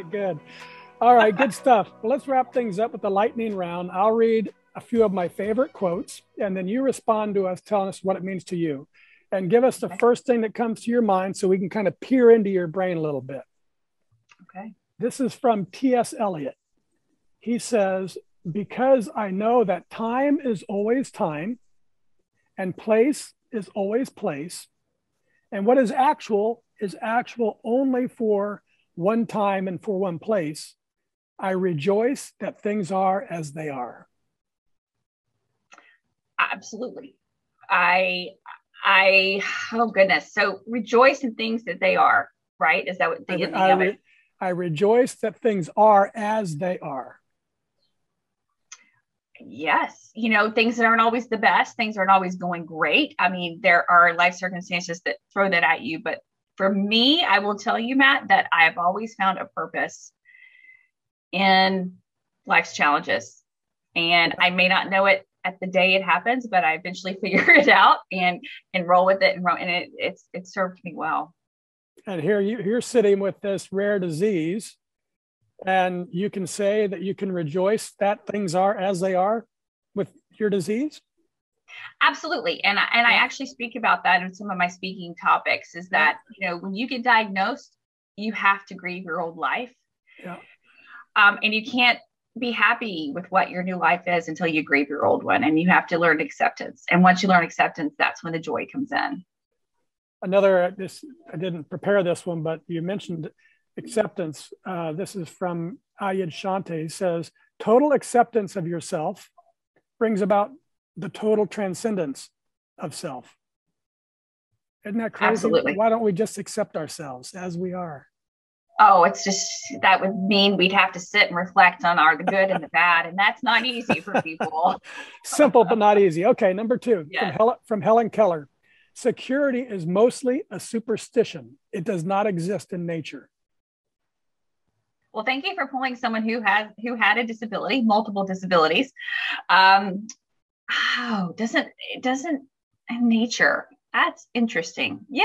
good. All right, good stuff. Well, let's wrap things up with the lightning round. I'll read a few of my favorite quotes, and then you respond to us, telling us what it means to you. And give us the okay. first thing that comes to your mind so we can kind of peer into your brain a little bit. Okay. This is from T.S. Eliot. He says, Because I know that time is always time, and place is always place, and what is actual is actual only for one time and for one place. I rejoice that things are as they are. Absolutely. I, I, oh goodness. So rejoice in things that they are, right? Is that what the I, I, re- I rejoice that things are as they are. Yes. You know, things that aren't always the best, things aren't always going great. I mean, there are life circumstances that throw that at you, but for me, I will tell you, Matt, that I have always found a purpose in life's challenges. And I may not know it at the day it happens, but I eventually figure it out and and roll with it and roll, and it it's it served me well. And here you you're sitting with this rare disease, and you can say that you can rejoice that things are as they are with your disease. Absolutely. And I, and I actually speak about that in some of my speaking topics is that, you know, when you get diagnosed, you have to grieve your old life. Yeah. Um, and you can't be happy with what your new life is until you grieve your old one. And you have to learn acceptance. And once you learn acceptance, that's when the joy comes in. Another, this, I didn't prepare this one, but you mentioned acceptance. Uh, this is from Adyashanti. He says, total acceptance of yourself brings about the total transcendence of self. Isn't that crazy? Absolutely. Why don't we just accept ourselves as we are? Oh, it's just that would mean we'd have to sit and reflect on our the good and the bad, and that's not easy for people. Simple but not easy. Okay, number two yes. from, Hel- from Helen Keller. Security is mostly a superstition. It does not exist in nature. Well, thank you for pulling someone who has who had a disability, multiple disabilities, um, oh, doesn't it doesn't nature. That's interesting. Yeah.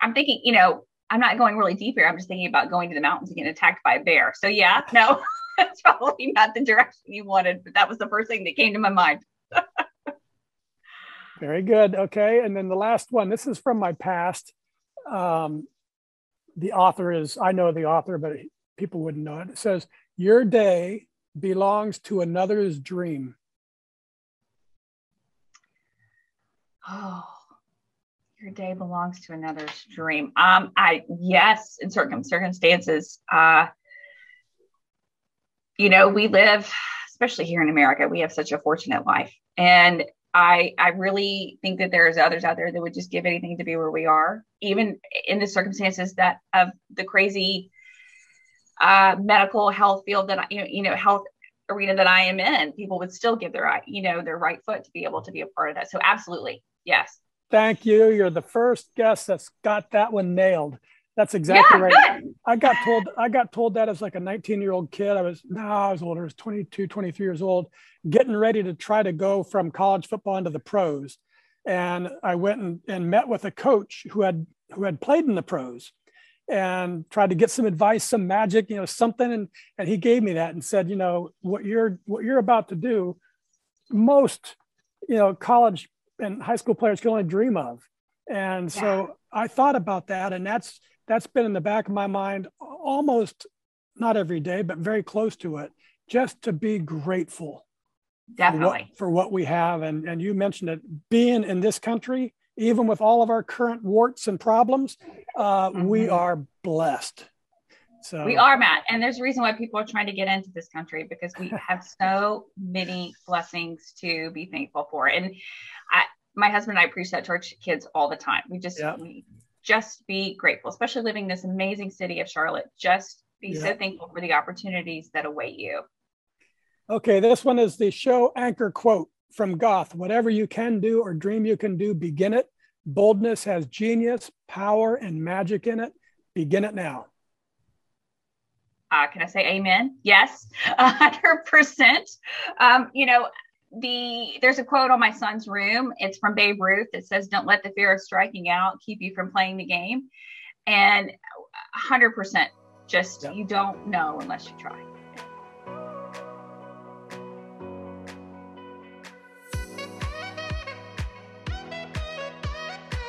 I'm thinking, you know, I'm not going really deep here. I'm just thinking about going to the mountains and getting attacked by a bear. So yeah, no, that's probably not the direction you wanted, but that was the first thing that came to my mind. Very good. Okay. And then the last one, this is from my past. Um, the author is, I know the author, but people wouldn't know it. It says, Your day belongs to another's dream. Oh your day belongs to another's dream um i yes in certain circumstances uh you know we live especially here in america we have such a fortunate life. And i i really think that there's others out there that would just give anything to be where we are even in the circumstances that of the crazy uh medical health field that I, you know you know health arena that I am in, people would still give their you know their right foot to be able to be a part of that. So absolutely, Yes. Thank you. You're the first guest that's got that one nailed. That's exactly yeah, right. Good. I got told I got told that as like a 19 year old kid. I was no, I was older. I was 22, 23 years old, getting ready to try to go from college football into the pros. And I went and, and met with a coach who had who had played in the pros and tried to get some advice, some magic, you know, something. And and he gave me that and said, you know, what you're what you're about to do, most, you know, college and high school players can only dream of. And so yeah. I thought about that, and that's that's been in the back of my mind almost not every day, but very close to it, just to be grateful. Definitely. For what, for what we have. And, and you mentioned it, being in this country, even with all of our current warts and problems, uh, mm-hmm. we are blessed. So we are, Matt. And there's a reason why people are trying to get into this country because we have so many blessings to be thankful for. And I, my husband and I preach that to our kids all the time. We just, yep. we just be grateful, especially living in this amazing city of Charlotte. Just be yep. so thankful for the opportunities that await you. Okay, this one is the show anchor quote from Goethe Whatever you can do or dream you can do, begin it. Boldness has genius, power, and magic in it. Begin it now. Uh, can I say amen? Yes, 100%. Um, you know, the there's a quote on my son's room. It's from Babe Ruth. that says, "Don't let the fear of striking out keep you from playing the game." And 100% Just yep. you don't know unless you try.